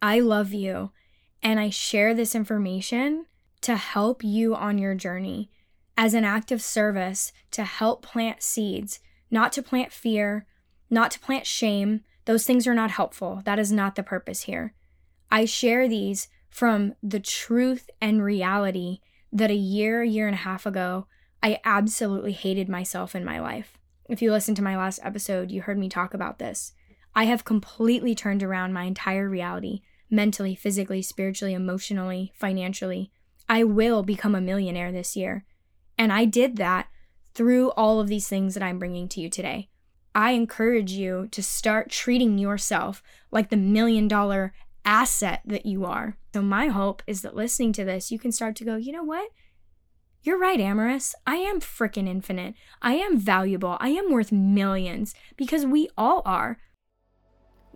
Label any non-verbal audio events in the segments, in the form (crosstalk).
I love you and I share this information to help you on your journey as an act of service to help plant seeds, not to plant fear, not to plant shame. Those things are not helpful. That is not the purpose here. I share these from the truth and reality that a year, year and a half ago, I absolutely hated myself in my life. If you listened to my last episode, you heard me talk about this. I have completely turned around my entire reality mentally, physically, spiritually, emotionally, financially. I will become a millionaire this year. And I did that through all of these things that I'm bringing to you today. I encourage you to start treating yourself like the million dollar asset that you are. So, my hope is that listening to this, you can start to go, you know what? You're right, Ameris. I am freaking infinite. I am valuable. I am worth millions because we all are.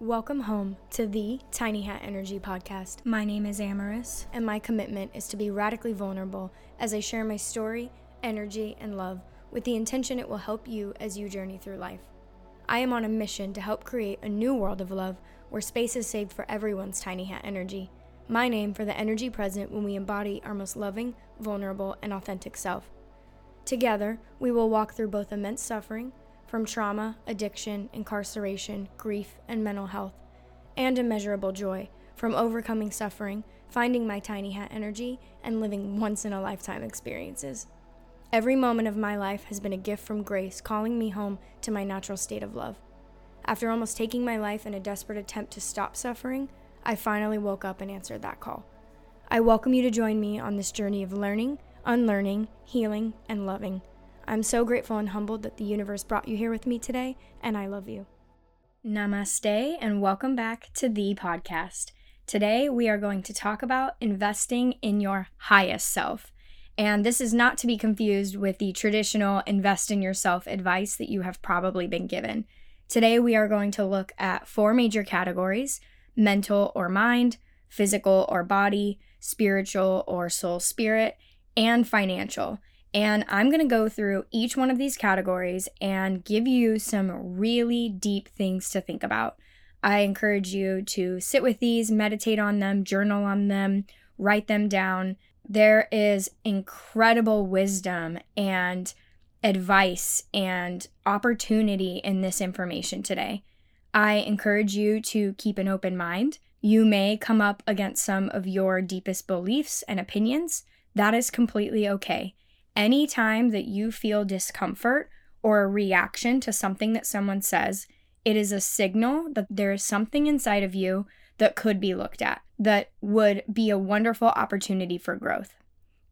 Welcome home to the Tiny Hat Energy Podcast. My name is Ameris, and my commitment is to be radically vulnerable as I share my story, energy, and love with the intention it will help you as you journey through life. I am on a mission to help create a new world of love where space is saved for everyone's tiny hat energy. My name for the energy present when we embody our most loving, vulnerable, and authentic self. Together, we will walk through both immense suffering from trauma, addiction, incarceration, grief, and mental health, and immeasurable joy from overcoming suffering, finding my tiny hat energy, and living once in a lifetime experiences. Every moment of my life has been a gift from grace calling me home to my natural state of love. After almost taking my life in a desperate attempt to stop suffering, I finally woke up and answered that call. I welcome you to join me on this journey of learning, unlearning, healing, and loving. I'm so grateful and humbled that the universe brought you here with me today, and I love you. Namaste, and welcome back to the podcast. Today, we are going to talk about investing in your highest self. And this is not to be confused with the traditional invest in yourself advice that you have probably been given. Today, we are going to look at four major categories mental or mind, physical or body, spiritual or soul spirit, and financial. And I'm going to go through each one of these categories and give you some really deep things to think about. I encourage you to sit with these, meditate on them, journal on them, write them down. There is incredible wisdom and advice and opportunity in this information today. I encourage you to keep an open mind. You may come up against some of your deepest beliefs and opinions. That is completely okay. Anytime that you feel discomfort or a reaction to something that someone says, it is a signal that there is something inside of you that could be looked at, that would be a wonderful opportunity for growth.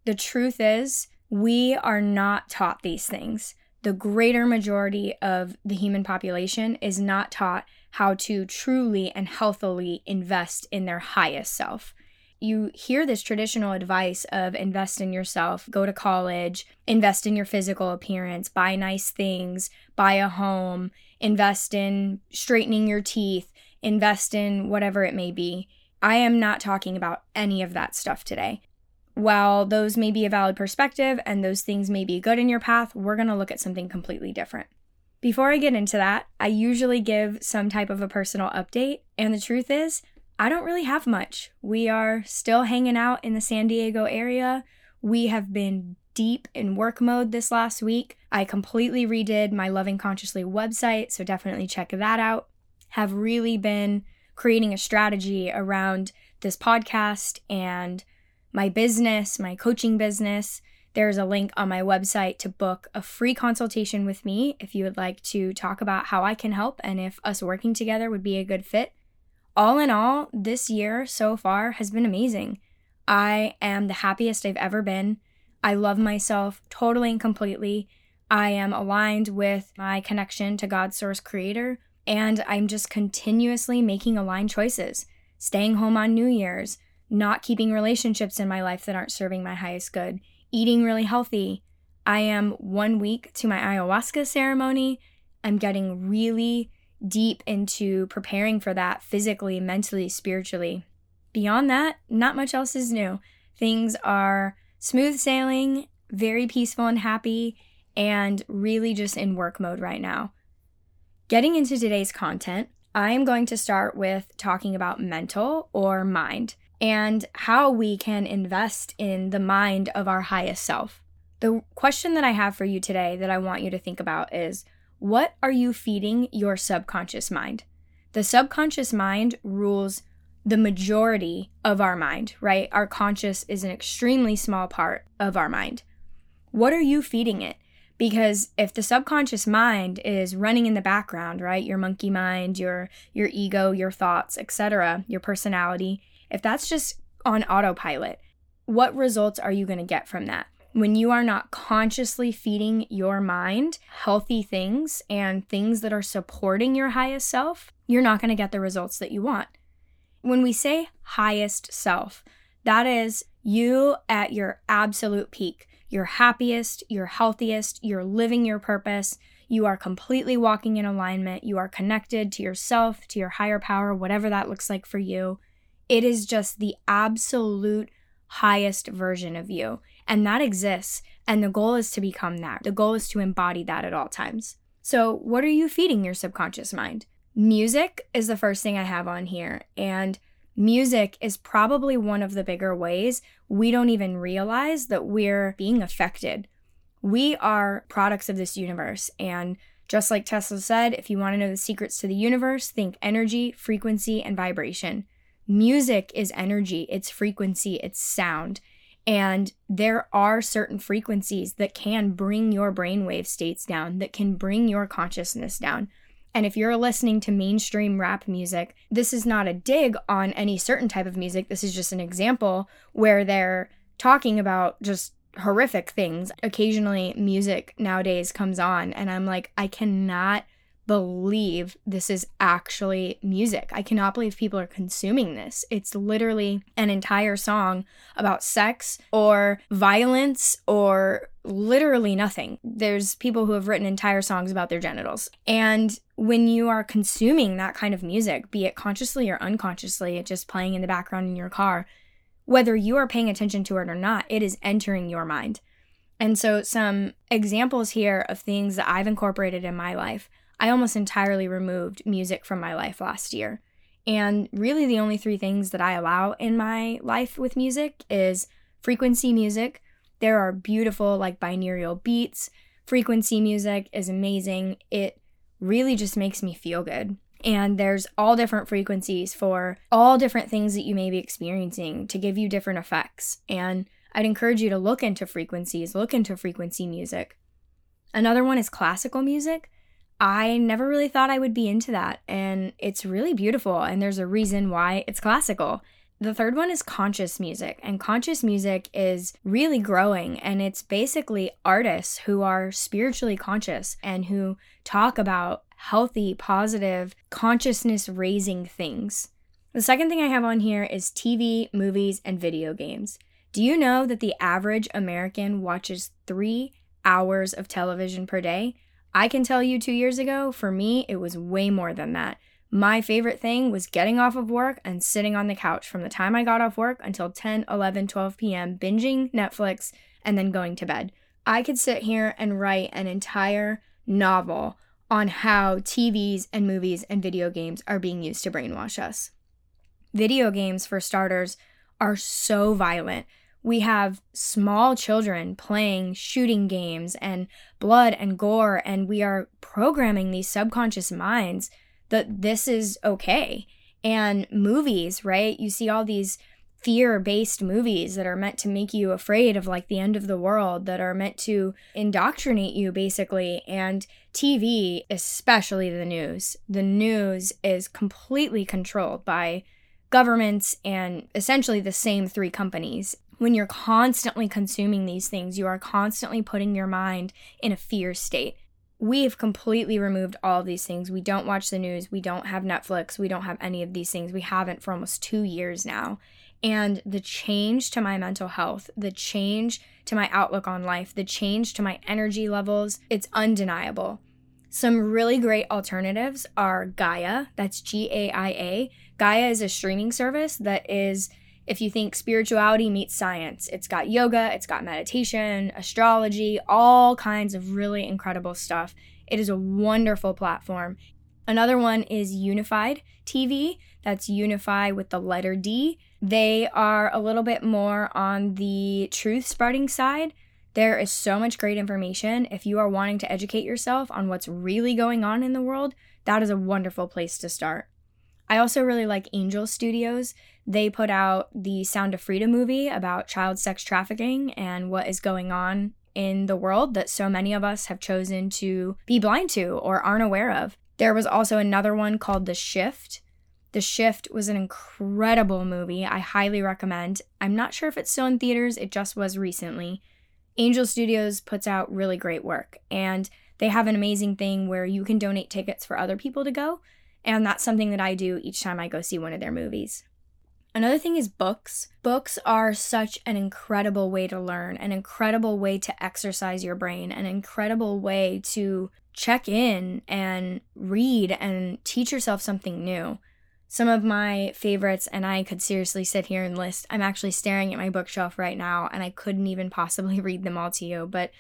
The truth is, we are not taught these things. The greater majority of the human population is not taught how to truly and healthily invest in their highest self you hear this traditional advice of invest in yourself, go to college, invest in your physical appearance, buy nice things, buy a home, invest in straightening your teeth, invest in whatever it may be. I am not talking about any of that stuff today. While those may be a valid perspective and those things may be good in your path, we're going to look at something completely different. Before I get into that, I usually give some type of a personal update, and the truth is, I don't really have much. We are still hanging out in the San Diego area. We have been deep in work mode this last week. I completely redid my Loving Consciously website, so definitely check that out. Have really been creating a strategy around this podcast and my business, my coaching business. There's a link on my website to book a free consultation with me if you would like to talk about how I can help and if us working together would be a good fit all in all, this year so far has been amazing. I am the happiest I've ever been. I love myself totally and completely. I am aligned with my connection to God's source creator, and I'm just continuously making aligned choices, staying home on New Year's, not keeping relationships in my life that aren't serving my highest good, eating really healthy. I am one week to my ayahuasca ceremony. I'm getting really deep into preparing for that physically, mentally, spiritually. Beyond that, not much else is new. Things are smooth sailing, very peaceful and happy, and really just in work mode right now. Getting into today's content, I am going to start with talking about mental or mind and how we can invest in the mind of our highest self. The question that I have for you today that I want you to think about is what are you feeding your subconscious mind? The subconscious mind rules the majority of our mind, right? Our conscious is an extremely small part of our mind. What are you feeding it? Because if the subconscious mind is running in the background, right? Your monkey mind, your your ego, your thoughts, etc., your personality, if that's just on autopilot, what results are you going to get from that? When you are not consciously feeding your mind healthy things and things that are supporting your highest self, you're not going to get the results that you want. When we say highest self, that is you at your absolute peak, your happiest, your healthiest, you're living your purpose, you are completely walking in alignment, you are connected to yourself, to your higher power, whatever that looks like for you. It is just the absolute highest version of you. And that exists. And the goal is to become that. The goal is to embody that at all times. So, what are you feeding your subconscious mind? Music is the first thing I have on here. And music is probably one of the bigger ways we don't even realize that we're being affected. We are products of this universe. And just like Tesla said, if you want to know the secrets to the universe, think energy, frequency, and vibration. Music is energy, it's frequency, it's sound. And there are certain frequencies that can bring your brainwave states down, that can bring your consciousness down. And if you're listening to mainstream rap music, this is not a dig on any certain type of music. This is just an example where they're talking about just horrific things. Occasionally, music nowadays comes on, and I'm like, I cannot believe this is actually music. I cannot believe people are consuming this. It's literally an entire song about sex or violence or literally nothing. There's people who have written entire songs about their genitals. And when you are consuming that kind of music, be it consciously or unconsciously, it just playing in the background in your car, whether you are paying attention to it or not, it is entering your mind. And so, some examples here of things that I've incorporated in my life I almost entirely removed music from my life last year. And really, the only three things that I allow in my life with music is frequency music. There are beautiful, like binaural beats. Frequency music is amazing. It really just makes me feel good. And there's all different frequencies for all different things that you may be experiencing to give you different effects. And I'd encourage you to look into frequencies, look into frequency music. Another one is classical music. I never really thought I would be into that. And it's really beautiful. And there's a reason why it's classical. The third one is conscious music, and conscious music is really growing, and it's basically artists who are spiritually conscious and who talk about healthy, positive, consciousness raising things. The second thing I have on here is TV, movies, and video games. Do you know that the average American watches three hours of television per day? I can tell you two years ago, for me, it was way more than that. My favorite thing was getting off of work and sitting on the couch from the time I got off work until 10, 11, 12 p.m., binging Netflix and then going to bed. I could sit here and write an entire novel on how TVs and movies and video games are being used to brainwash us. Video games, for starters, are so violent we have small children playing shooting games and blood and gore, and we are programming these subconscious minds that this is okay. And movies, right? You see all these fear based movies that are meant to make you afraid of like the end of the world, that are meant to indoctrinate you basically. And TV, especially the news, the news is completely controlled by governments and essentially the same three companies when you're constantly consuming these things, you are constantly putting your mind in a fear state. We have completely removed all of these things. We don't watch the news. We don't have Netflix. We don't have any of these things. We haven't for almost two years now. And the change to my mental health, the change to my outlook on life, the change to my energy levels, it's undeniable. Some really great alternatives are Gaia, that's G A I A. Gaia is a streaming service that is if you think spirituality meets science, it's got yoga, it's got meditation, astrology, all kinds of really incredible stuff. It is a wonderful platform. Another one is Unified TV. That's Unify with the letter D. They are a little bit more on the truth spreading side. There is so much great information. If you are wanting to educate yourself on what's really going on in the world, that is a wonderful place to start. I also really like Angel Studios. They put out the Sound of Freedom movie about child sex trafficking and what is going on in the world that so many of us have chosen to be blind to or aren't aware of. There was also another one called The Shift. The Shift was an incredible movie. I highly recommend. I'm not sure if it's still in theaters, it just was recently. Angel Studios puts out really great work, and they have an amazing thing where you can donate tickets for other people to go. And that's something that I do each time I go see one of their movies. Another thing is books. Books are such an incredible way to learn, an incredible way to exercise your brain, an incredible way to check in and read and teach yourself something new. Some of my favorites, and I could seriously sit here and list, I'm actually staring at my bookshelf right now, and I couldn't even possibly (laughs) read them all to you, but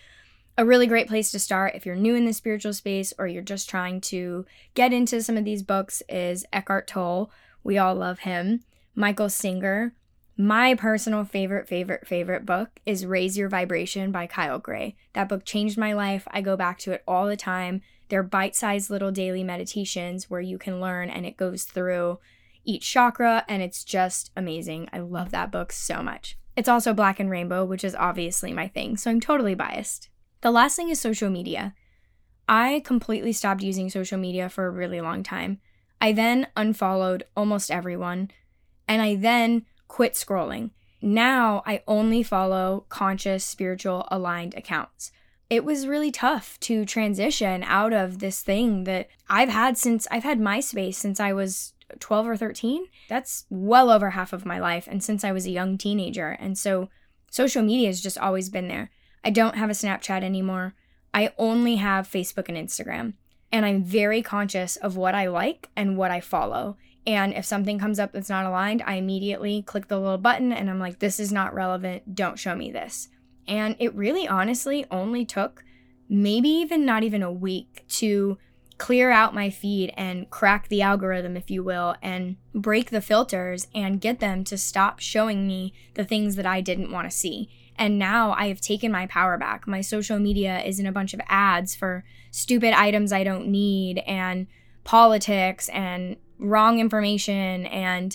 a really great place to start if you're new in the spiritual space or you're just trying to get into some of these books is Eckhart Tolle. We all love him. Michael Singer. My personal favorite, favorite, favorite book is Raise Your Vibration by Kyle Gray. That book changed my life. I go back to it all the time. They're bite sized little daily meditations where you can learn and it goes through each chakra and it's just amazing. I love that book so much. It's also Black and Rainbow, which is obviously my thing, so I'm totally biased. The last thing is social media. I completely stopped using social media for a really long time. I then unfollowed almost everyone, and I then quit scrolling. Now I only follow conscious, spiritual, aligned accounts. It was really tough to transition out of this thing that I've had since I've had MySpace since I was 12 or 13. That's well over half of my life, and since I was a young teenager. And so social media has just always been there. I don't have a Snapchat anymore. I only have Facebook and Instagram. And I'm very conscious of what I like and what I follow. And if something comes up that's not aligned, I immediately click the little button and I'm like, this is not relevant. Don't show me this. And it really honestly only took maybe even not even a week to clear out my feed and crack the algorithm, if you will, and break the filters and get them to stop showing me the things that I didn't want to see. And now I have taken my power back. My social media is in a bunch of ads for stupid items I don't need and politics and wrong information and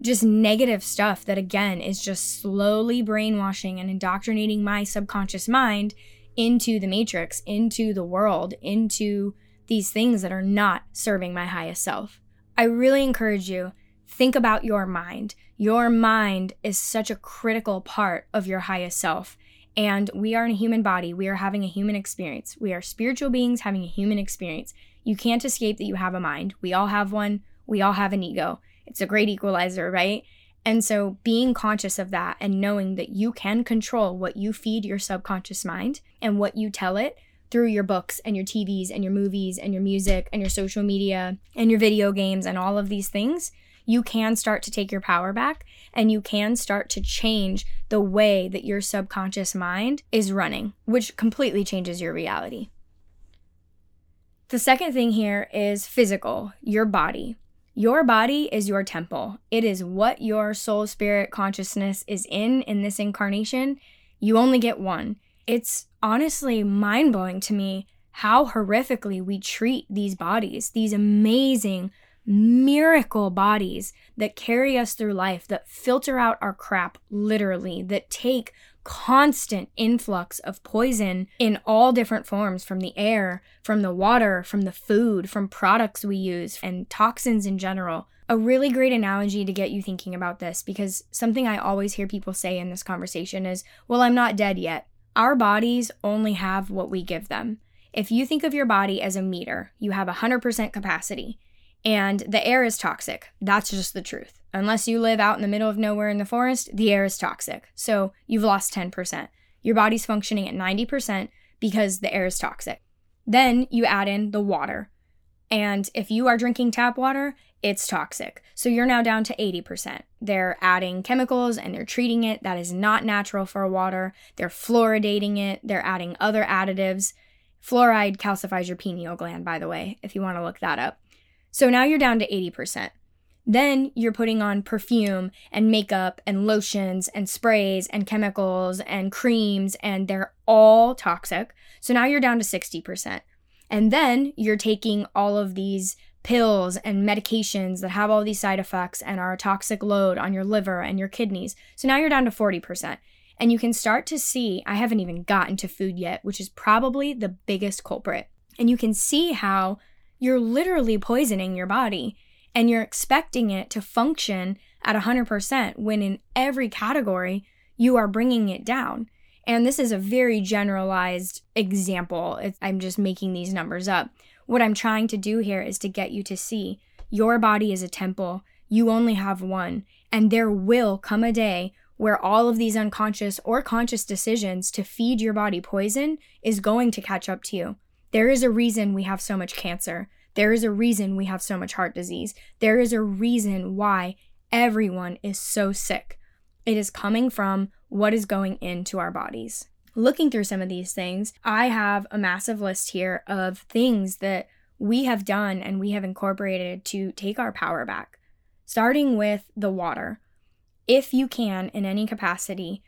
just negative stuff that, again, is just slowly brainwashing and indoctrinating my subconscious mind into the matrix, into the world, into these things that are not serving my highest self. I really encourage you think about your mind. Your mind is such a critical part of your highest self. And we are in a human body. We are having a human experience. We are spiritual beings having a human experience. You can't escape that you have a mind. We all have one. We all have an ego. It's a great equalizer, right? And so being conscious of that and knowing that you can control what you feed your subconscious mind and what you tell it through your books and your TVs and your movies and your music and your social media and your video games and all of these things you can start to take your power back and you can start to change the way that your subconscious mind is running, which completely changes your reality. The second thing here is physical, your body. Your body is your temple. It is what your soul, spirit, consciousness is in in this incarnation. You only get one. It's honestly mind blowing to me how horrifically we treat these bodies, these amazing, miracle bodies that carry us through life, that filter out our crap, literally, that take constant influx of poison in all different forms from the air, from the water, from the food, from products we use, and toxins in general. A really great analogy to get you thinking about this because something I always hear people say in this conversation is, Well, I'm not dead yet. Our bodies only have what we give them. If you think of your body as a meter, you have 100% capacity and the air is toxic. That's just the truth. Unless you live out in the middle of nowhere in the forest, the air is toxic. So you've lost 10%. Your body's functioning at 90% because the air is toxic. Then you add in the water. And if you are drinking tap water, it's toxic. So you're now down to 80%. They're adding chemicals and they're treating it. That is not natural for water. They're fluoridating it. They're adding other additives. Fluoride calcifies your pineal gland, by the way, if you want to look that up. So now you're down to 80%. Then you're putting on perfume and makeup and lotions and sprays and chemicals and creams, and they're all toxic. So now you're down to 60%. And then you're taking all of these pills and medications that have all these side effects and are a toxic load on your liver and your kidneys. So now you're down to 40%. And you can start to see, I haven't even gotten to food yet, which is probably the biggest culprit. And you can see how you're literally poisoning your body and you're expecting it to function at 100% when in every category you are bringing it down. And this is a very generalized example. It's, I'm just making these numbers up. What I'm trying to do here is to get you to see your body is a temple. You only have one. And there will come a day where all of these unconscious or conscious decisions to feed your body poison is going to catch up to you. There is a reason we have so much cancer. There is a reason we have so much heart disease. There is a reason why everyone is so sick. It is coming from what is going into our bodies. Looking through some of these things, I have a massive list here of things that we have done and we have incorporated to take our power back. Starting with the water if you can, in any capacity,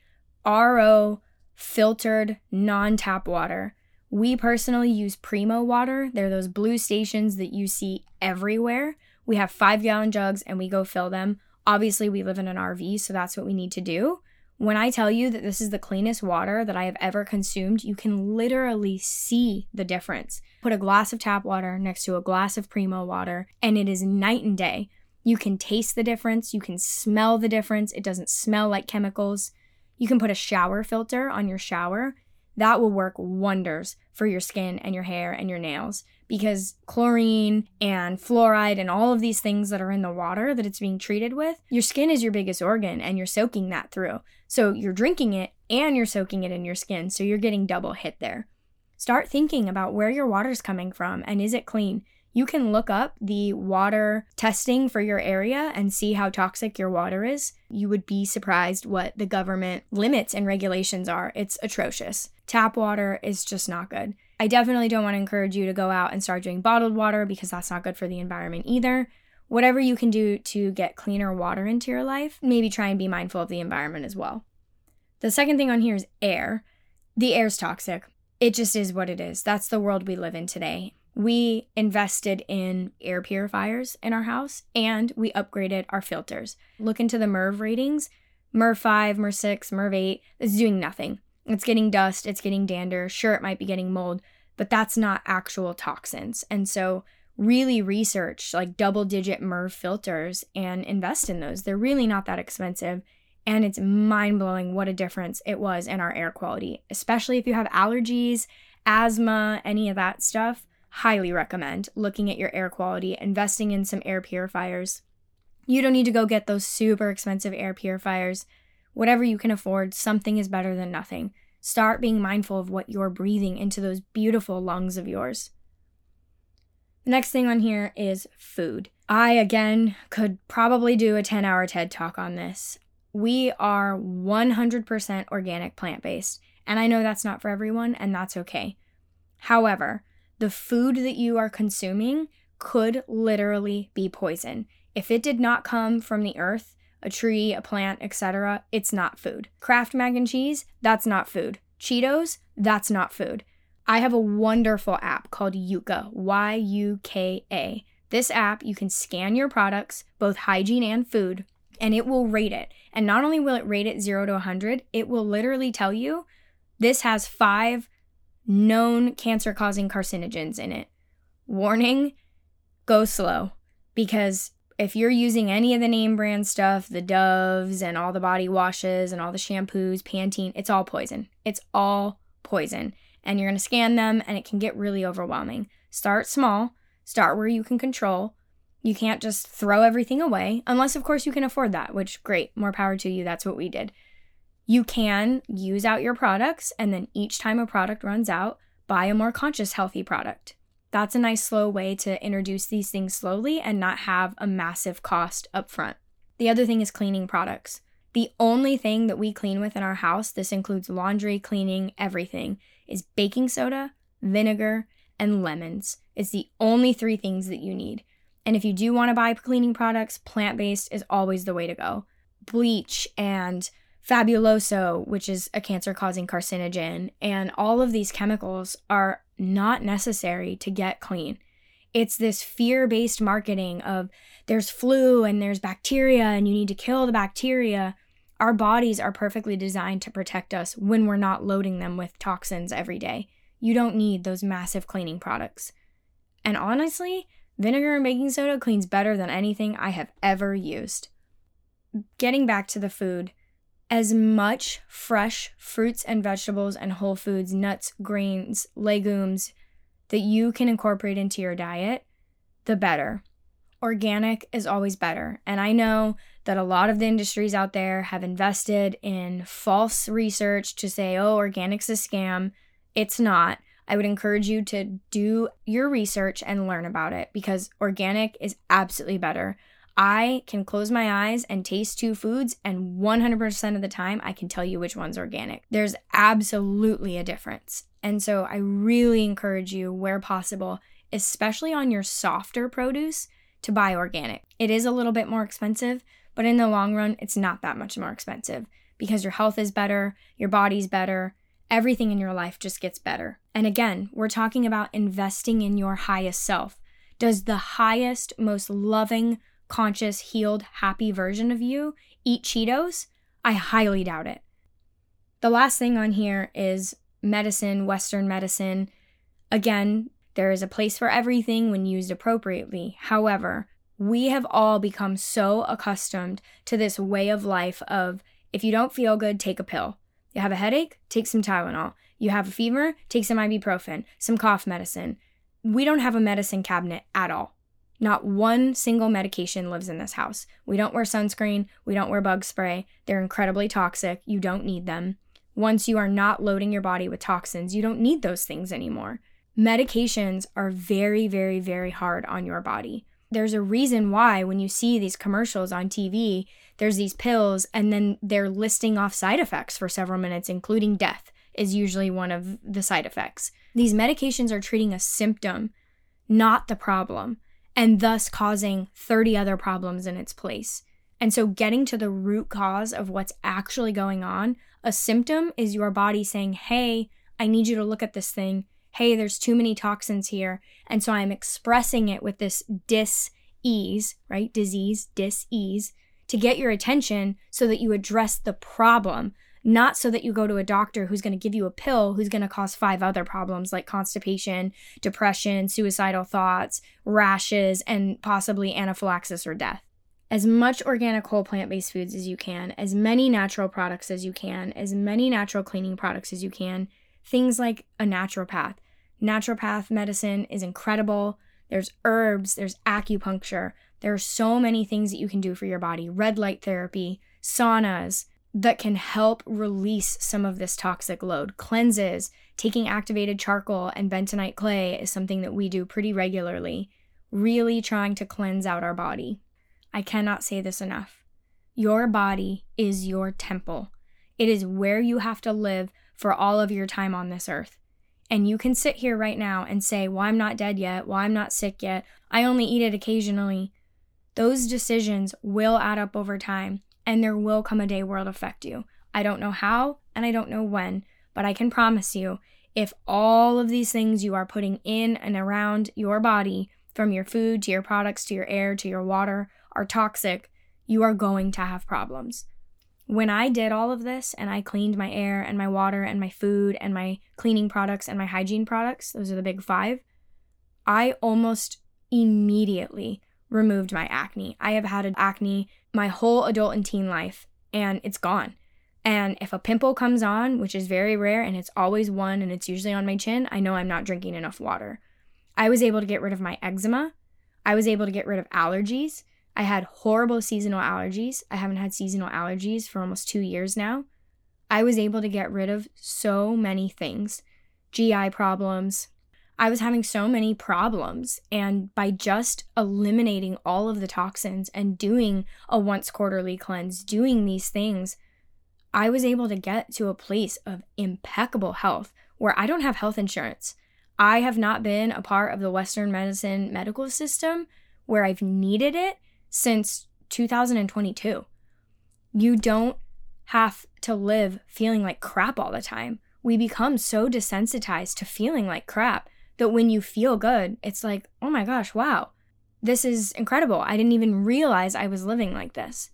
RO filtered non tap water. We personally use Primo water. They're those blue stations that you see everywhere. We have five gallon jugs and we go fill them. Obviously, we live in an RV, so that's what we need to do. When I tell you that this is the cleanest water that I have ever consumed, you can literally see the difference. Put a glass of tap water next to a glass of Primo water, and it is night and day. You can taste the difference, you can smell the difference. It doesn't smell like chemicals. You can put a shower filter on your shower. That will work wonders for your skin and your hair and your nails because chlorine and fluoride and all of these things that are in the water that it's being treated with, your skin is your biggest organ and you're soaking that through. So you're drinking it and you're soaking it in your skin. So you're getting double hit there. Start thinking about where your water's coming from and is it clean? You can look up the water testing for your area and see how toxic your water is. You would be surprised what the government limits and regulations are. It's atrocious. Tap water is just not good. I definitely don't want to encourage you to go out and start doing bottled water because that's not good for the environment either. Whatever you can do to get cleaner water into your life, maybe try and be mindful of the environment as well. The second thing on here is air. The air's toxic. It just is what it is. That's the world we live in today we invested in air purifiers in our house and we upgraded our filters. Look into the MERV ratings. MERV 5, MERV 6, MERV 8 is doing nothing. It's getting dust, it's getting dander. Sure, it might be getting mold, but that's not actual toxins. And so, really research like double digit MERV filters and invest in those. They're really not that expensive. And it's mind blowing what a difference it was in our air quality, especially if you have allergies, asthma, any of that stuff highly recommend looking at your air quality, investing in some air purifiers. You don't need to go get those super expensive air purifiers. Whatever you can afford, something is better than nothing. Start being mindful of what you're breathing into those beautiful lungs of yours. The next thing on here is food. I, again, could probably do a 10 hour TED talk on this. We are 100% organic plant based, and I know that's not for everyone, and that's okay. However, the food that you are consuming could literally be poison. If it did not come from the earth, a tree, a plant, etc., it's not food. Kraft mac and cheese, that's not food. Cheetos, that's not food. I have a wonderful app called Yuka, Y U K A. This app, you can scan your products, both hygiene and food, and it will rate it. And not only will it rate it 0 to 100, it will literally tell you this has five known cancer causing carcinogens in it. Warning go slow because if you're using any of the name brand stuff, the Doves and all the body washes and all the shampoos, Pantene, it's all poison. It's all poison. And you're going to scan them and it can get really overwhelming. Start small, start where you can control. You can't just throw everything away, unless, of course, you can afford that, which great, more power to you. That's what we did. You can use out your products, and then each time a product runs out, buy a more conscious, healthy product. That's a nice, slow way to introduce these things slowly and not have a massive cost up front. The other thing is cleaning products. The only thing that we clean with in our house, this includes laundry, cleaning, everything, is baking soda, vinegar, and lemons. It's the only three things that you need. And if you do want to buy cleaning products, plant based is always the way to go. Bleach and Fabuloso, which is a cancer causing carcinogen, and all of these chemicals are not necessary to get clean. It's this fear based marketing of there's flu and there's bacteria and you need to kill the bacteria. Our bodies are perfectly designed to protect us when we're not loading them with toxins every day. You don't need those massive cleaning products. And honestly, vinegar and baking soda cleans better than anything I have ever used. Getting back to the food, as much fresh fruits and vegetables and whole foods, nuts, grains, legumes that you can incorporate into your diet, the better. Organic is always better. And I know that a lot of the industries out there have invested in false research to say, oh, organic's a scam. It's not. I would encourage you to do your research and learn about it because organic is absolutely better. I can close my eyes and taste two foods, and 100% of the time, I can tell you which one's organic. There's absolutely a difference. And so I really encourage you, where possible, especially on your softer produce, to buy organic. It is a little bit more expensive, but in the long run, it's not that much more expensive because your health is better, your body's better, everything in your life just gets better. And again, we're talking about investing in your highest self. Does the highest, most loving, conscious, healed, happy version of you eat Cheetos? I highly doubt it. The last thing on here is medicine, Western medicine. Again, there is a place for everything when used appropriately. However, we have all become so accustomed to this way of life of if you don't feel good, take a pill. You have a headache, take some Tylenol. You have a fever, take some ibuprofen, some cough medicine. We don't have a medicine cabinet at all. Not one single medication lives in this house. We don't wear sunscreen. We don't wear bug spray. They're incredibly toxic. You don't need them. Once you are not loading your body with toxins, you don't need those things anymore. Medications are very, very, very hard on your body. There's a reason why when you see these commercials on TV, there's these pills and then they're listing off side effects for several minutes, including death is usually one of the side effects. These medications are treating a symptom, not the problem and thus causing 30 other problems in its place. And so, getting to the root cause of what's actually going on, a symptom is your body saying, Hey, I need you to look at this thing. Hey, there's too many toxins here. And so, I'm expressing it with this dis ease, right? Disease, dis ease, to get your attention so that you address the problem, not so that you go to a doctor who's going to give you a pill who's going to cause five other problems like constipation, depression, suicidal thoughts, rashes, and possibly anaphylaxis or death. As much organic whole plant based foods as you can, as many natural products as you can, as many natural cleaning products as you can, things like a naturopath. Naturopath medicine is incredible. There's herbs, there's acupuncture. There are so many things that you can do for your body red light therapy, saunas, that can help release some of this toxic load. Cleanses, taking activated charcoal and bentonite clay is something that we do pretty regularly, really trying to cleanse out our body. I cannot say this enough. Your body is your temple. It is where you have to live for all of your time on this earth. And you can sit here right now and say, Well, I'm not dead yet. Well, I'm not sick yet. I only eat it occasionally. Those decisions will add up over time and there will come a day where it'll affect you. I don't know how and I don't know when, but I can promise you if all of these things you are putting in and around your body, from your food to your products to your air to your water, are toxic, you are going to have problems. When I did all of this and I cleaned my air and my water and my food and my cleaning products and my hygiene products, those are the big five, I almost immediately removed my acne. I have had acne my whole adult and teen life, and it's gone. And if a pimple comes on, which is very rare and it's always one and it's usually on my chin, I know I'm not drinking enough water. I was able to get rid of my eczema. I was able to get rid of allergies. I had horrible seasonal allergies. I haven't had seasonal allergies for almost two years now. I was able to get rid of so many things GI problems, I was having so many problems. And by just eliminating all of the toxins and doing a once quarterly cleanse, doing these things, I was able to get to a place of impeccable health where I don't have health insurance. I have not been a part of the Western medicine medical system where I've needed it since 2022. You don't have to live feeling like crap all the time. We become so desensitized to feeling like crap that when you feel good, it's like, oh my gosh, wow, this is incredible. I didn't even realize I was living like this.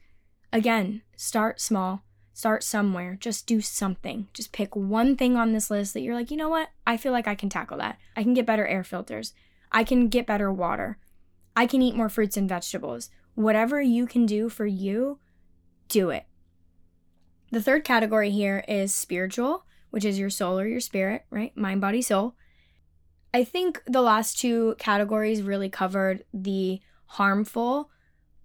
Again, start small, start somewhere, just do something. Just pick one thing on this list that you're like, you know what? I feel like I can tackle that. I can get better air filters. I can get better water. I can eat more fruits and vegetables. Whatever you can do for you, do it. The third category here is spiritual, which is your soul or your spirit, right? Mind, body, soul. I think the last two categories really covered the harmful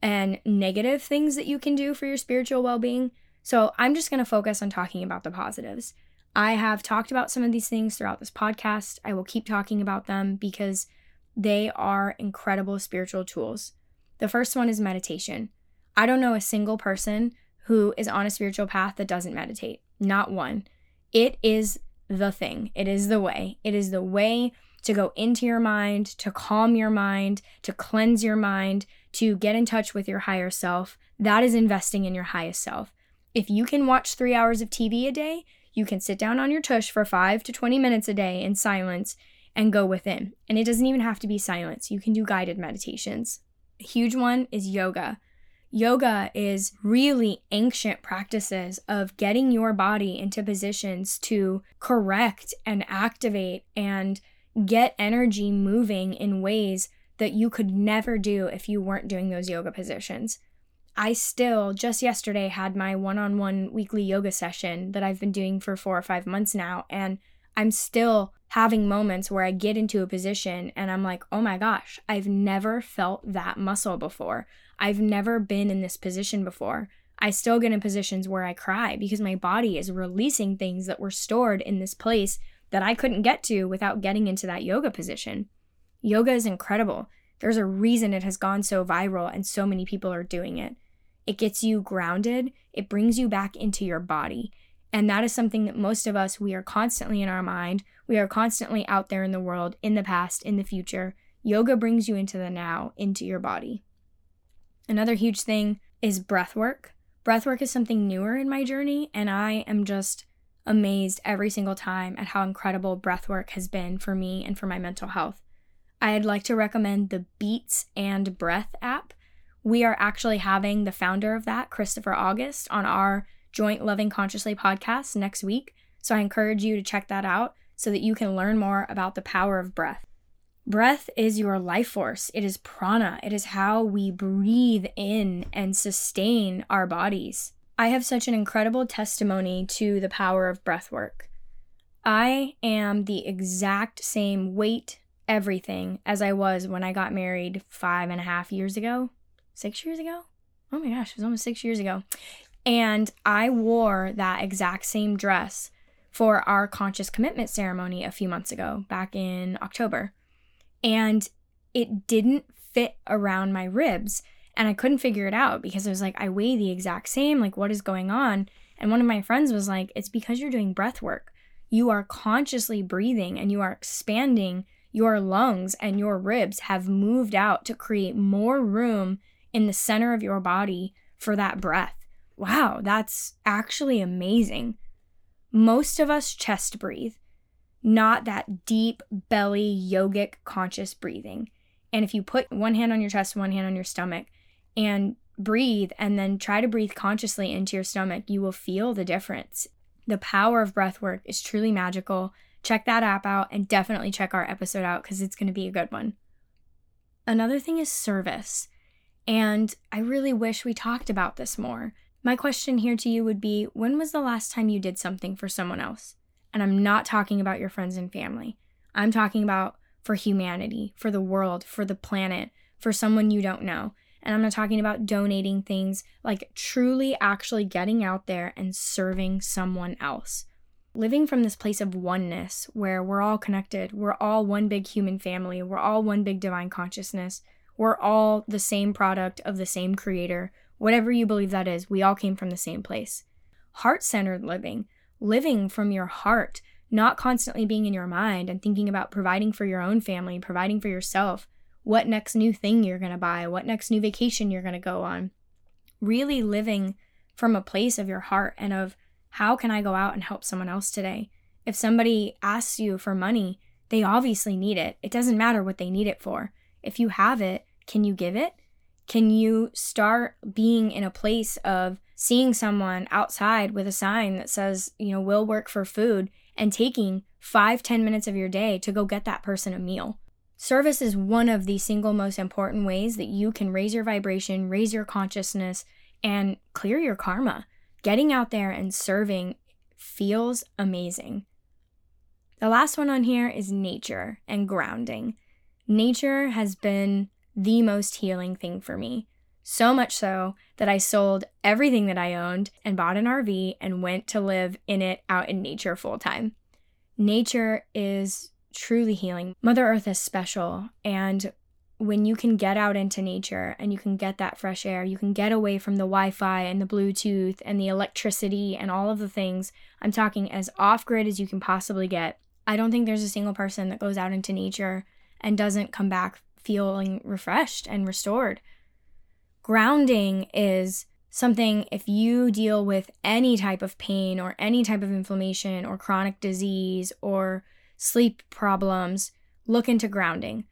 and negative things that you can do for your spiritual well being. So I'm just going to focus on talking about the positives. I have talked about some of these things throughout this podcast. I will keep talking about them because they are incredible spiritual tools. The first one is meditation. I don't know a single person who is on a spiritual path that doesn't meditate. Not one. It is the thing, it is the way. It is the way to go into your mind, to calm your mind, to cleanse your mind, to get in touch with your higher self. That is investing in your highest self. If you can watch three hours of TV a day, you can sit down on your tush for five to 20 minutes a day in silence and go within. And it doesn't even have to be silence, you can do guided meditations. A huge one is yoga. Yoga is really ancient practices of getting your body into positions to correct and activate and get energy moving in ways that you could never do if you weren't doing those yoga positions. I still, just yesterday, had my one on one weekly yoga session that I've been doing for four or five months now. And I'm still having moments where I get into a position and I'm like, oh my gosh, I've never felt that muscle before. I've never been in this position before. I still get in positions where I cry because my body is releasing things that were stored in this place that I couldn't get to without getting into that yoga position. Yoga is incredible. There's a reason it has gone so viral and so many people are doing it. It gets you grounded, it brings you back into your body. And that is something that most of us, we are constantly in our mind. We are constantly out there in the world, in the past, in the future. Yoga brings you into the now, into your body. Another huge thing is breath work. Breath work is something newer in my journey, and I am just amazed every single time at how incredible breath work has been for me and for my mental health. I'd like to recommend the Beats and Breath app. We are actually having the founder of that, Christopher August, on our joint Loving Consciously podcast next week. So I encourage you to check that out so that you can learn more about the power of breath. Breath is your life force. It is prana. It is how we breathe in and sustain our bodies. I have such an incredible testimony to the power of breath work. I am the exact same weight, everything, as I was when I got married five and a half years ago. Six years ago? Oh my gosh, it was almost six years ago. And I wore that exact same dress for our conscious commitment ceremony a few months ago, back in October and it didn't fit around my ribs and I couldn't figure it out because I was like I weigh the exact same like what is going on. And one of my friends was like it's because you're doing breath work. You are consciously breathing and you are expanding your lungs and your ribs have moved out to create more room in the center of your body for that breath. Wow that's actually amazing. Most of us chest breathe not that deep belly yogic conscious breathing. And if you put one hand on your chest, one hand on your stomach, and breathe, and then try to breathe consciously into your stomach, you will feel the difference. The power of breath work is truly magical. Check that app out and definitely check our episode out because it's going to be a good one. Another thing is service. And I really wish we talked about this more. My question here to you would be when was the last time you did something for someone else? And I'm not talking about your friends and family. I'm talking about for humanity, for the world, for the planet, for someone you don't know. And I'm not talking about donating things, like truly actually getting out there and serving someone else. Living from this place of oneness where we're all connected, we're all one big human family, we're all one big divine consciousness, we're all the same product of the same creator, whatever you believe that is, we all came from the same place. Heart centered living, living from your heart, not constantly being in your mind and thinking about providing for your own family, providing for yourself. What next new thing you're going to buy, what next new vacation you're going to go on. Really living from a place of your heart and of how can I go out and help someone else today? If somebody asks you for money, they obviously need it. It doesn't matter what they need it for. If you have it, can you give it? Can you start being in a place of seeing someone outside with a sign that says, you know, "We'll work for food and taking five, ten minutes of your day to go get that person a meal? Service is one of the single most important ways that you can raise your vibration, raise your consciousness, and clear your karma. Getting out there and serving feels amazing. The last one on here is nature and grounding. Nature has been the most healing thing for me. So much so that I sold everything that I owned and bought an RV and went to live in it out in nature full time. Nature is truly healing. Mother Earth is special. And when you can get out into nature and you can get that fresh air, you can get away from the Wi Fi and the Bluetooth and the electricity and all of the things. I'm talking as off grid as you can possibly get. I don't think there's a single person that goes out into nature and doesn't come back feeling refreshed and restored. Grounding is something if you deal with any type of pain or any type of inflammation or chronic disease or sleep problems, look into grounding.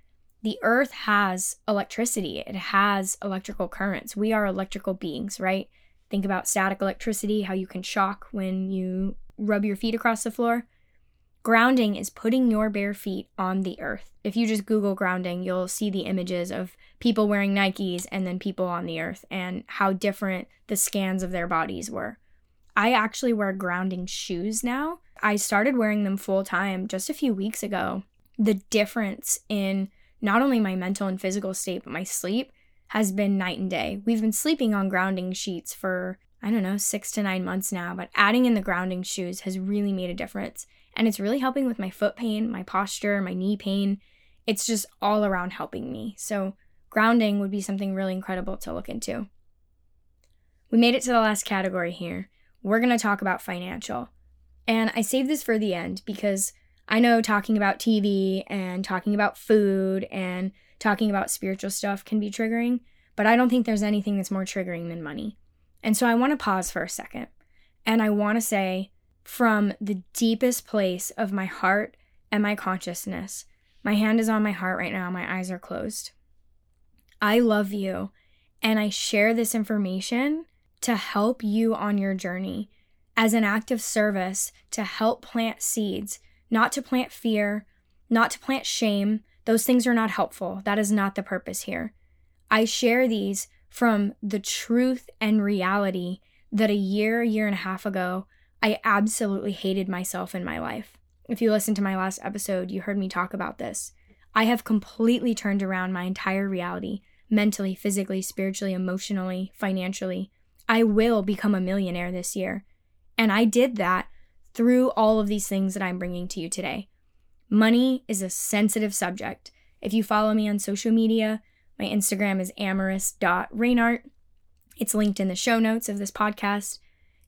The earth has electricity, it has electrical currents. We are electrical beings, right? Think about static electricity, how you can shock when you rub your feet across the floor. Grounding is putting your bare feet on the earth. If you just Google grounding, you'll see the images of people wearing Nikes and then people on the earth and how different the scans of their bodies were. I actually wear grounding shoes now. I started wearing them full time just a few weeks ago. The difference in not only my mental and physical state, but my sleep has been night and day. We've been sleeping on grounding sheets for, I don't know, six to nine months now, but adding in the grounding shoes has really made a difference. And it's really helping with my foot pain, my posture, my knee pain. It's just all around helping me. So, grounding would be something really incredible to look into. We made it to the last category here. We're going to talk about financial. And I saved this for the end because I know talking about TV and talking about food and talking about spiritual stuff can be triggering, but I don't think there's anything that's more triggering than money. And so I want to pause for a second and I want to say, from the deepest place of my heart and my consciousness. My hand is on my heart right now, my eyes are closed. I love you, and I share this information to help you on your journey as an act of service to help plant seeds, not to plant fear, not to plant shame. Those things are not helpful. That is not the purpose here. I share these from the truth and reality that a year, year and a half ago, I absolutely hated myself in my life. If you listened to my last episode, you heard me talk about this. I have completely turned around my entire reality mentally, physically, spiritually, emotionally, financially. I will become a millionaire this year. And I did that through all of these things that I'm bringing to you today. Money is a sensitive subject. If you follow me on social media, my Instagram is ameris.reynaert. It's linked in the show notes of this podcast.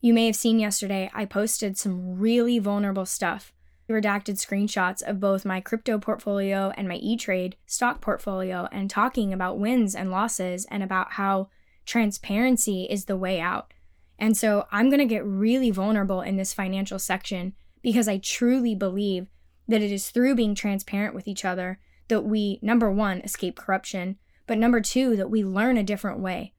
You may have seen yesterday, I posted some really vulnerable stuff. Redacted screenshots of both my crypto portfolio and my E Trade stock portfolio, and talking about wins and losses and about how transparency is the way out. And so I'm going to get really vulnerable in this financial section because I truly believe that it is through being transparent with each other that we, number one, escape corruption, but number two, that we learn a different way.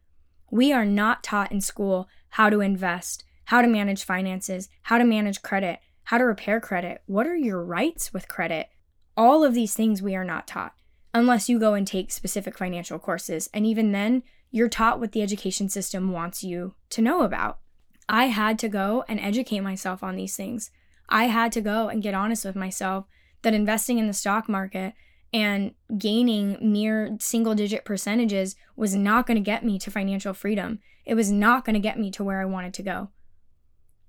We are not taught in school how to invest how to manage finances, how to manage credit, how to repair credit, what are your rights with credit. All of these things we are not taught unless you go and take specific financial courses. And even then, you're taught what the education system wants you to know about. I had to go and educate myself on these things. I had to go and get honest with myself that investing in the stock market and gaining mere single digit percentages was not going to get me to financial freedom. It was not going to get me to where I wanted to go.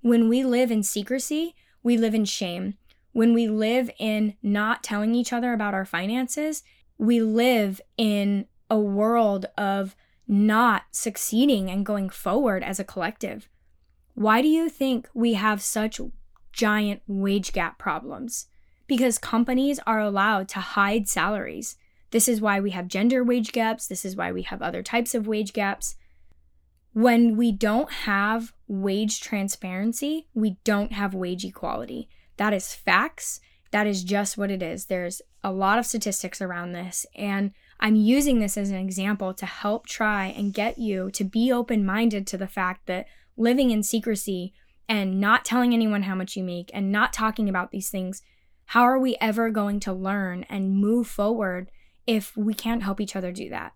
When we live in secrecy, we live in shame. When we live in not telling each other about our finances, we live in a world of not succeeding and going forward as a collective. Why do you think we have such giant wage gap problems? Because companies are allowed to hide salaries. This is why we have gender wage gaps. This is why we have other types of wage gaps. When we don't have wage transparency, we don't have wage equality. That is facts. That is just what it is. There's a lot of statistics around this. And I'm using this as an example to help try and get you to be open minded to the fact that living in secrecy and not telling anyone how much you make and not talking about these things, how are we ever going to learn and move forward if we can't help each other do that?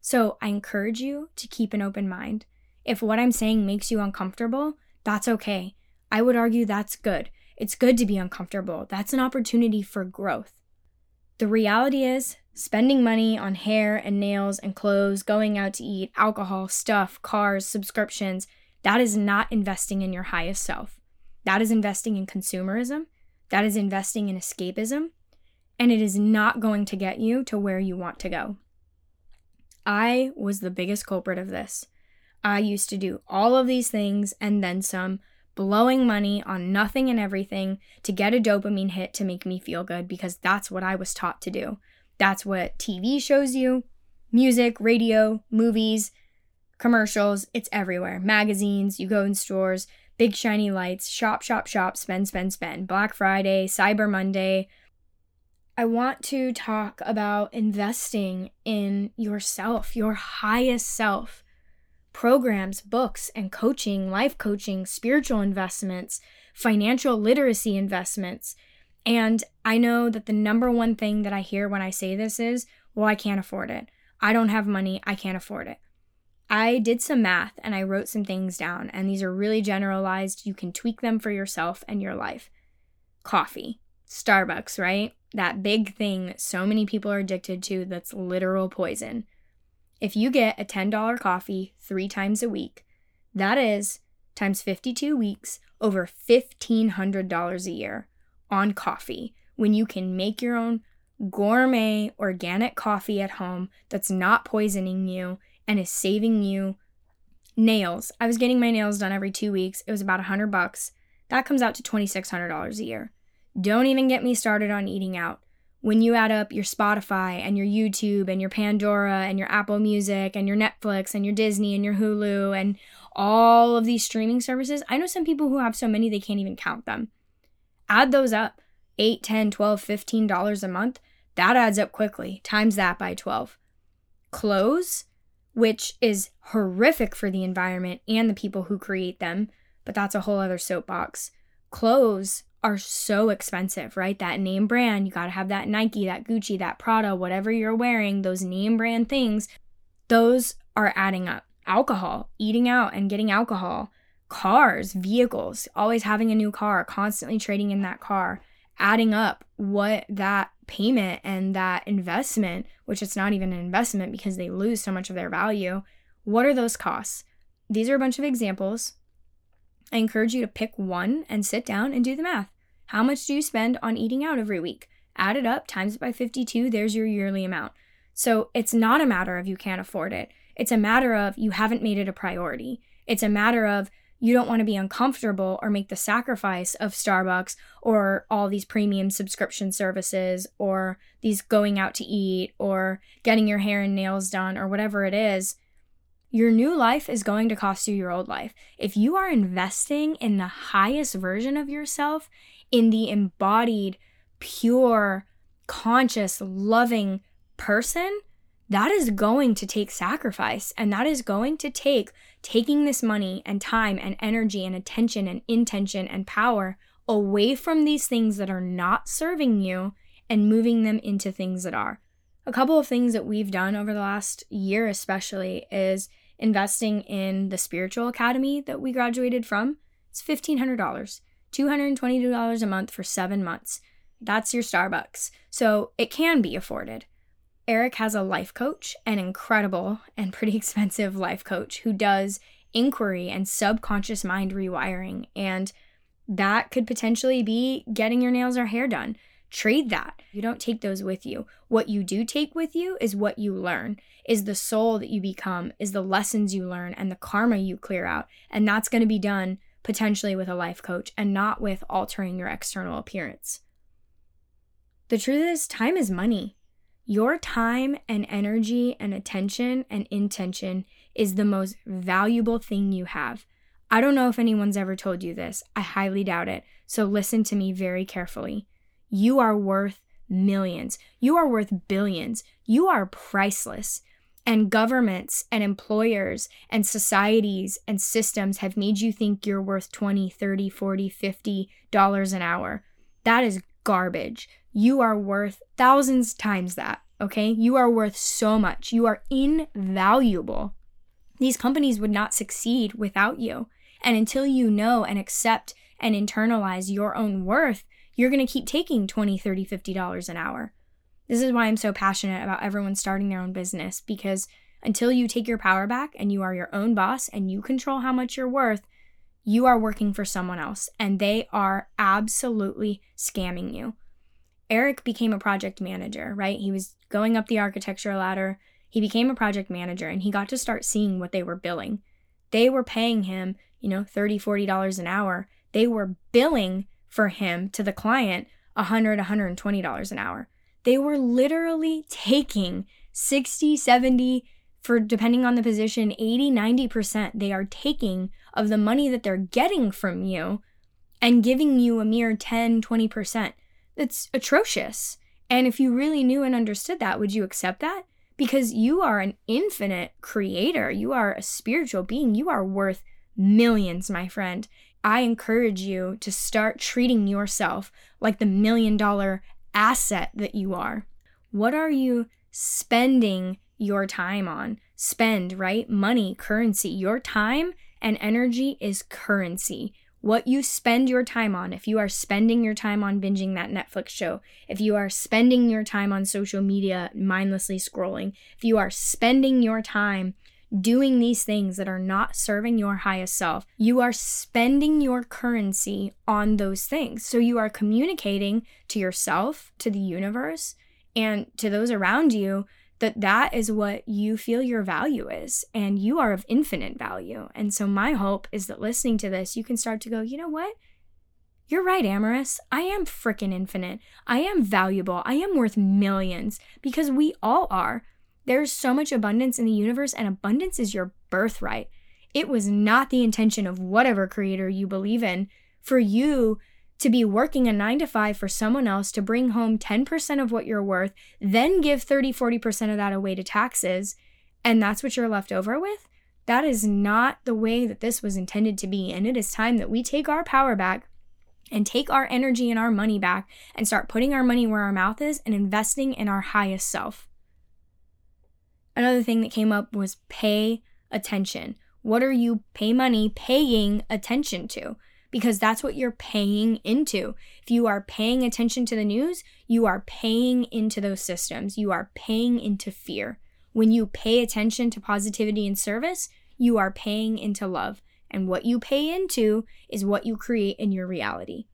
So I encourage you to keep an open mind. If what I'm saying makes you uncomfortable, that's okay. I would argue that's good. It's good to be uncomfortable. That's an opportunity for growth. The reality is, spending money on hair and nails and clothes, going out to eat, alcohol, stuff, cars, subscriptions, that is not investing in your highest self. That is investing in consumerism. That is investing in escapism. And it is not going to get you to where you want to go. I was the biggest culprit of this. I used to do all of these things and then some, blowing money on nothing and everything to get a dopamine hit to make me feel good because that's what I was taught to do. That's what TV shows you music, radio, movies, commercials, it's everywhere. Magazines, you go in stores, big shiny lights, shop, shop, shop, spend, spend, spend. Black Friday, Cyber Monday. I want to talk about investing in yourself, your highest self. Programs, books, and coaching, life coaching, spiritual investments, financial literacy investments. And I know that the number one thing that I hear when I say this is, well, I can't afford it. I don't have money. I can't afford it. I did some math and I wrote some things down, and these are really generalized. You can tweak them for yourself and your life. Coffee, Starbucks, right? That big thing that so many people are addicted to that's literal poison. If you get a $10 coffee three times a week, that is times 52 weeks over $1,500 a year on coffee when you can make your own gourmet organic coffee at home that's not poisoning you and is saving you nails. I was getting my nails done every 2 weeks. It was about 100 bucks. That comes out to $2600 a year. Don't even get me started on eating out. When you add up your Spotify and your YouTube and your Pandora and your Apple Music and your Netflix and your Disney and your Hulu and all of these streaming services, I know some people who have so many they can't even count them. Add those up 8, 10, 12, 15 dollars a month. That adds up quickly. Times that by 12. Clothes, which is horrific for the environment and the people who create them, but that's a whole other soapbox. Clothes are so expensive, right? That name brand, you got to have that Nike, that Gucci, that Prada, whatever you're wearing, those name brand things, those are adding up. Alcohol, eating out and getting alcohol, cars, vehicles, always having a new car, constantly trading in that car, adding up what that payment and that investment, which it's not even an investment because they lose so much of their value, what are those costs? These are a bunch of examples. I encourage you to pick one and sit down and do the math. How much do you spend on eating out every week? Add it up, times it by 52, there's your yearly amount. So it's not a matter of you can't afford it. It's a matter of you haven't made it a priority. It's a matter of you don't want to be uncomfortable or make the sacrifice of Starbucks or all these premium subscription services or these going out to eat or getting your hair and nails done or whatever it is. Your new life is going to cost you your old life. If you are investing in the highest version of yourself, in the embodied, pure, conscious, loving person, that is going to take sacrifice and that is going to take taking this money and time and energy and attention and intention and power away from these things that are not serving you and moving them into things that are. A couple of things that we've done over the last year, especially, is investing in the spiritual academy that we graduated from. It's $1,500, $222 a month for seven months. That's your Starbucks. So it can be afforded. Eric has a life coach, an incredible and pretty (laughs) expensive life coach who does inquiry and subconscious mind rewiring. And that could potentially be getting your nails or hair done. Trade that. You don't take those with you. What you do take with you is what you learn, is the soul that you become, is the lessons you learn, and the karma you clear out. And that's going to be done potentially with a life coach and not with altering your external appearance. The truth is, time is money. Your time and energy and attention and intention is the most valuable thing you have. I don't know if anyone's ever told you this. I highly doubt it. So listen to me very carefully. You are worth millions. You are worth billions. You are priceless. And governments and employers and societies and systems have made you think you're worth 20, 30, 40, 50 dollars an hour. That is garbage. You are worth thousands times that, okay? You are worth so much. You are invaluable. These companies would not succeed without you. And until you know and accept and internalize your own worth, you're going to keep taking 20, 30, 50 dollars an hour. This is why I'm so passionate about everyone starting their own business because until you take your power back and you are your own boss and you control how much you're worth, you are working for someone else and they are absolutely scamming you. Eric became a project manager, right? He was going up the architecture ladder. He became a project manager and he got to start seeing what they were billing. They were paying him, you know, $30, $40 an hour. They were billing for him to the client $100, $120 an hour. They were literally taking 60, 70, for depending on the position, 80, 90%. They are taking of the money that they're getting from you and giving you a mere 10, 20%. That's atrocious. And if you really knew and understood that, would you accept that? Because you are an infinite creator. You are a spiritual being. You are worth millions, my friend. I encourage you to start treating yourself like the million dollar asset that you are. What are you spending your time on? Spend, right? Money, currency. Your time and energy is currency. What you spend your time on, if you are spending your time on binging that Netflix show, if you are spending your time on social media mindlessly scrolling, if you are spending your time doing these things that are not serving your highest self, you are spending your currency on those things. So you are communicating to yourself, to the universe, and to those around you that that is what you feel your value is and you are of infinite value. And so my hope is that listening to this you can start to go, "You know what? You're right, Ameris. I am freaking infinite. I am valuable. I am worth millions because we all are. There's so much abundance in the universe, and abundance is your birthright. It was not the intention of whatever creator you believe in for you to be working a nine to five for someone else to bring home 10% of what you're worth, then give 30, 40% of that away to taxes, and that's what you're left over with. That is not the way that this was intended to be. And it is time that we take our power back and take our energy and our money back and start putting our money where our mouth is and investing in our highest self. Another thing that came up was pay attention. What are you pay money paying attention to? Because that's what you're paying into. If you are paying attention to the news, you are paying into those systems. You are paying into fear. When you pay attention to positivity and service, you are paying into love. And what you pay into is what you create in your reality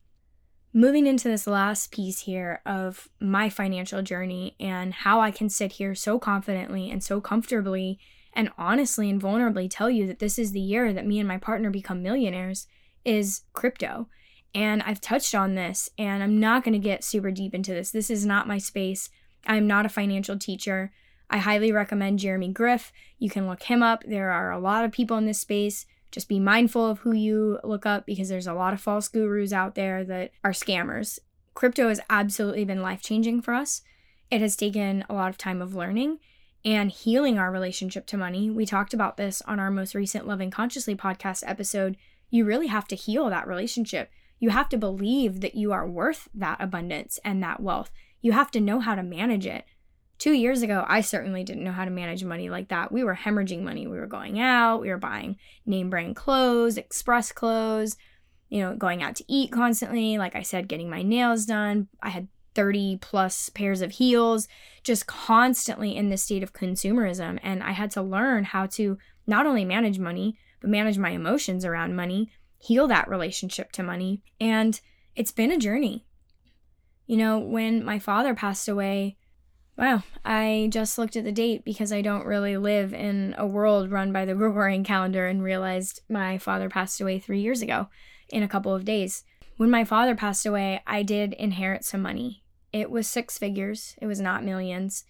moving into this last piece here of my financial journey and how I can sit here so confidently and so comfortably and honestly and vulnerably tell you that this is the year that me and my partner become millionaires is crypto. And I've touched on this and I'm not going to get super deep into this. This is not my space. I'm not a financial teacher. I highly recommend Jeremy Griff. You can look him up. There are a lot of people in this space just be mindful of who you look up because there's a lot of false gurus out there that are scammers. Crypto has absolutely been life changing for us. It has taken a lot of time of learning and healing our relationship to money. We talked about this on our most recent Loving Consciously podcast episode. You really have to heal that relationship. You have to believe that you are worth that abundance and that wealth. You have to know how to manage it. Two years ago, I certainly didn't know how to manage money like that. We were hemorrhaging money. We were going out, we were buying name brand clothes, express clothes, you know, going out to eat constantly. Like I said, getting my nails done. I had 30 plus pairs of heels, just constantly in this state of consumerism. And I had to learn how to not only manage money, but manage my emotions around money, heal that relationship to money. And it's been a journey. You know, when my father passed away, Wow, I just looked at the date because I don't really live in a world run by the (laughs) Gregorian calendar and realized my father passed away three years ago in a couple of days. When my father passed away, I did inherit some money. It was six figures, it was not millions.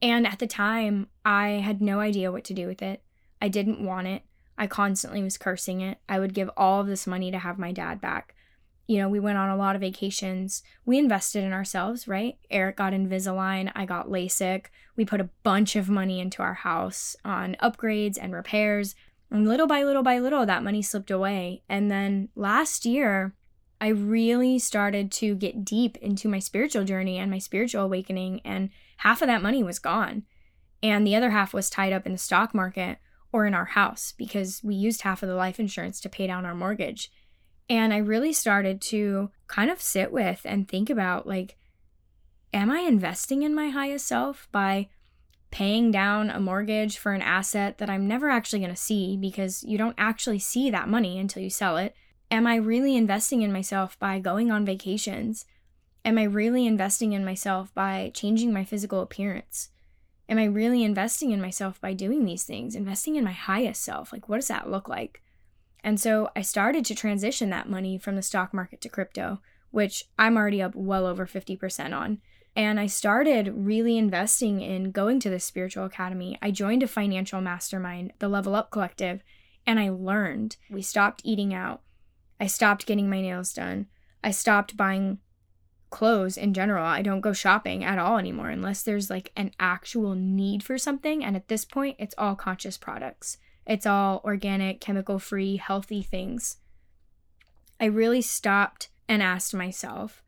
And at the time, I had no idea what to do with it. I didn't want it. I constantly was cursing it. I would give all of this money to have my dad back. You know, we went on a lot of vacations. We invested in ourselves, right? Eric got Invisalign. I got LASIK. We put a bunch of money into our house on upgrades and repairs. And little by little by little, that money slipped away. And then last year, I really started to get deep into my spiritual journey and my spiritual awakening. And half of that money was gone. And the other half was tied up in the stock market or in our house because we used half of the life insurance to pay down our mortgage. And I really started to kind of sit with and think about like, am I investing in my highest self by paying down a mortgage for an asset that I'm never actually going to see because you don't actually see that money until you sell it? Am I really investing in myself by going on vacations? Am I really investing in myself by changing my physical appearance? Am I really investing in myself by doing these things? Investing in my highest self? Like, what does that look like? And so I started to transition that money from the stock market to crypto, which I'm already up well over 50% on. And I started really investing in going to the spiritual academy. I joined a financial mastermind, the Level Up Collective, and I learned. We stopped eating out. I stopped getting my nails done. I stopped buying clothes in general. I don't go shopping at all anymore unless there's like an actual need for something. And at this point, it's all conscious products, it's all organic, chemical free, healthy things. I really stopped and asked myself,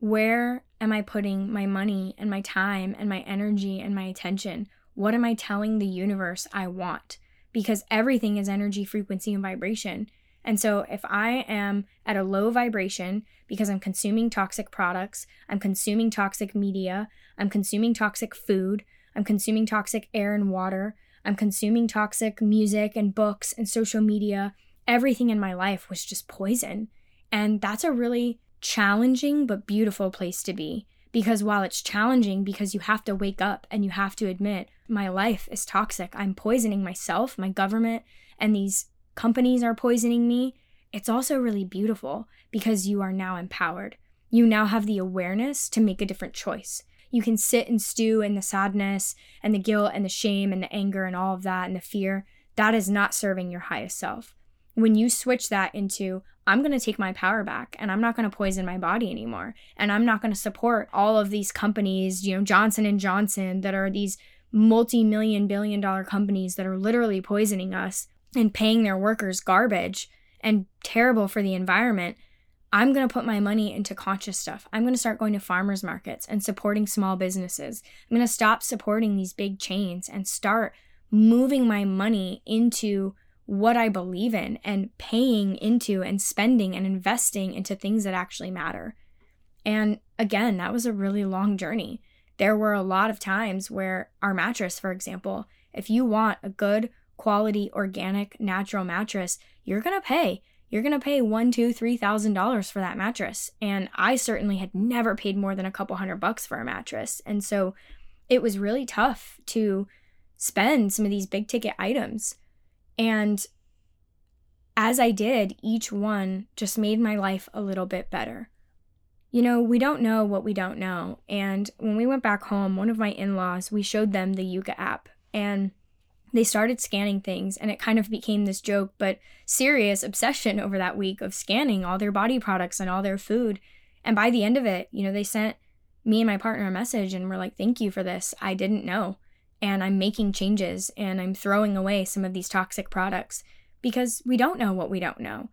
where am I putting my money and my time and my energy and my attention? What am I telling the universe I want? Because everything is energy, frequency, and vibration. And so, if I am at a low vibration because I'm consuming toxic products, I'm consuming toxic media, I'm consuming toxic food, I'm consuming toxic air and water, I'm consuming toxic music and books and social media, everything in my life was just poison. And that's a really challenging but beautiful place to be. Because while it's challenging, because you have to wake up and you have to admit, my life is toxic. I'm poisoning myself, my government, and these companies are poisoning me. It's also really beautiful because you are now empowered. You now have the awareness to make a different choice. You can sit and stew in the sadness and the guilt and the shame and the anger and all of that and the fear. That is not serving your highest self. When you switch that into, I'm going to take my power back and I'm not going to poison my body anymore and I'm not going to support all of these companies, you know, Johnson and Johnson that are these multi-million billion dollar companies that are literally poisoning us and paying their workers garbage and terrible for the environment. I'm going to put my money into conscious stuff. I'm going to start going to farmers markets and supporting small businesses. I'm going to stop supporting these big chains and start moving my money into what I believe in and paying into and spending and investing into things that actually matter. And again, that was a really long journey. There were a lot of times where our mattress, for example, if you want a good quality, organic, natural mattress, you're gonna pay. You're gonna pay one, two, three thousand dollars for that mattress. And I certainly had never paid more than a couple hundred bucks for a mattress. And so it was really tough to spend some of these big ticket items. And as I did, each one just made my life a little bit better. You know, we don't know what we don't know. And when we went back home, one of my in laws, we showed them the Yuka app and they started scanning things. And it kind of became this joke, but serious obsession over that week of scanning all their body products and all their food. And by the end of it, you know, they sent me and my partner a message and were like, thank you for this. I didn't know and I'm making changes and I'm throwing away some of these toxic products because we don't know what we don't know.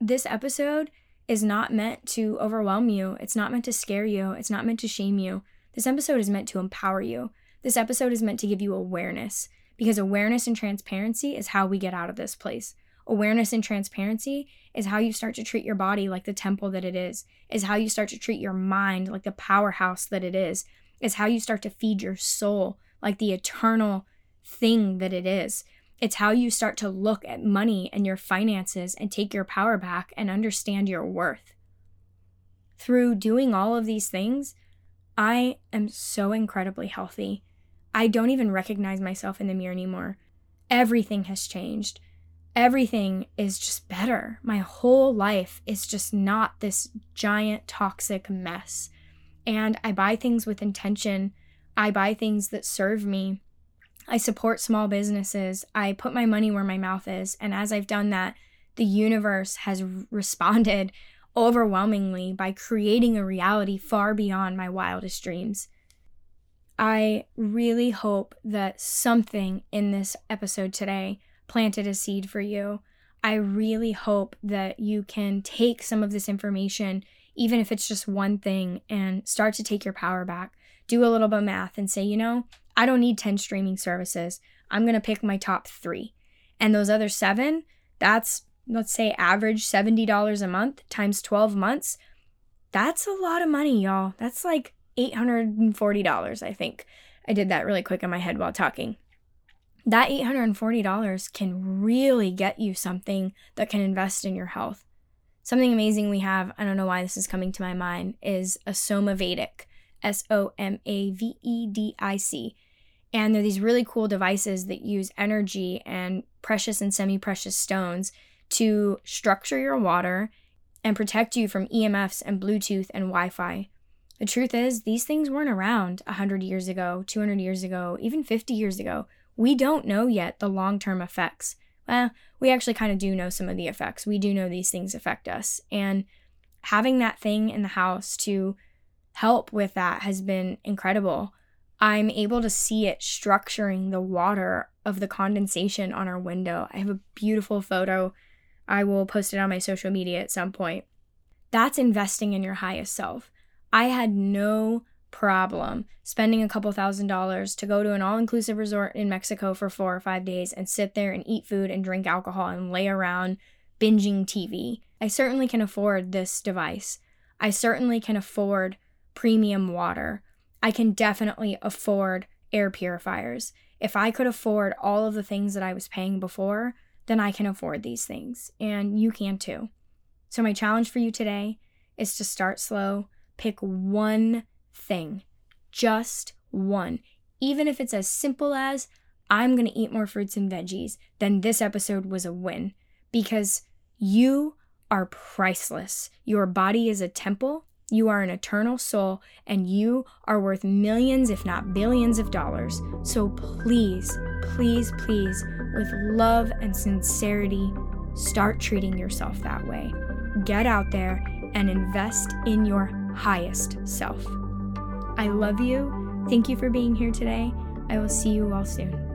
This episode is not meant to overwhelm you, it's not meant to scare you, it's not meant to shame you. This episode is meant to empower you. This episode is meant to give you awareness because awareness and transparency is how we get out of this place. Awareness and transparency is how you start to treat your body like the temple that it is, is how you start to treat your mind like the powerhouse that it is, is how you start to feed your soul like the eternal thing that it is. It's how you start to look at money and your finances and take your power back and understand your worth. Through doing all of these things, I am so incredibly healthy. I don't even recognize myself in the mirror anymore. Everything has changed. Everything is just better. My whole life is just not this giant toxic mess. And I buy things with intention I buy things that serve me. I support small businesses. I put my money where my mouth is. And as I've done that, the universe has responded overwhelmingly by creating a reality far beyond my wildest dreams. I really hope that something in this episode today planted a seed for you. I really hope that you can take some of this information, even if it's just one thing, and start to take your power back. Do a little bit of math and say, you know, I don't need 10 streaming services. I'm going to pick my top three. And those other seven, that's, let's say, average $70 a month times 12 months. That's a lot of money, y'all. That's like $840, I think. I did that really quick in my head while talking. That $840 can really get you something that can invest in your health. Something amazing we have, I don't know why this is coming to my mind, is a Somavedic, S O M A V E D I C. And they're these really cool devices that use energy and precious and semi precious stones to structure your water and protect you from EMFs and Bluetooth and Wi Fi. The truth is, these things weren't around 100 years ago, 200 years ago, even 50 years ago. We don't know yet the long term effects. Well, we actually kind of do know some of the effects. We do know these things affect us. And having that thing in the house to help with that has been incredible. I'm able to see it structuring the water of the condensation on our window. I have a beautiful photo. I will post it on my social media at some point. That's investing in your highest self. I had no problem spending a couple thousand dollars to go to an all inclusive resort in Mexico for four or five days and sit there and eat food and drink alcohol and lay around binging TV. I certainly can afford this device. I certainly can afford premium water. I can definitely afford air purifiers. If I could afford all of the things that I was paying before, then I can afford these things. And you can too. So, my challenge for you today is to start slow Pick one thing, just one. Even if it's as simple as, I'm going to eat more fruits and veggies, then this episode was a win because you are priceless. Your body is a temple. You are an eternal soul, and you are worth millions, if not billions, of dollars. So please, please, please, with love and sincerity, start treating yourself that way. Get out there and invest in your highest self. I love you. Thank you for being here today. I will see you all soon.